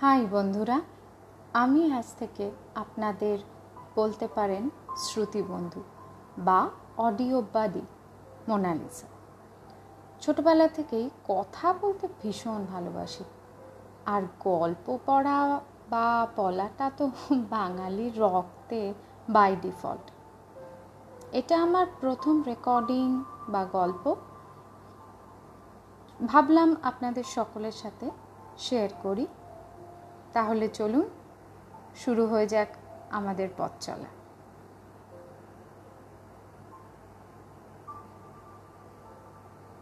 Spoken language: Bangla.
হাই বন্ধুরা, আমি আজ থেকে আপনাদের বলতে পারেন শ্রুতি বন্ধু বা অডিও বাদি মোনালিসা। ছোটবেলা থেকেই কথা বলতে ভীষণ ভালোবাসি। আর গল্প পড়া বা বলাটা তো বাঙালির রক্তে বাই ডিফল্ট এটা আমার প্রথম রেকর্ডিং বা গল্প। ভাবলাম আপনাদের সকলের সাথে শেয়ার করি। তাহলে চলুন শুরু হয়ে যাক আমাদের পথ চলা।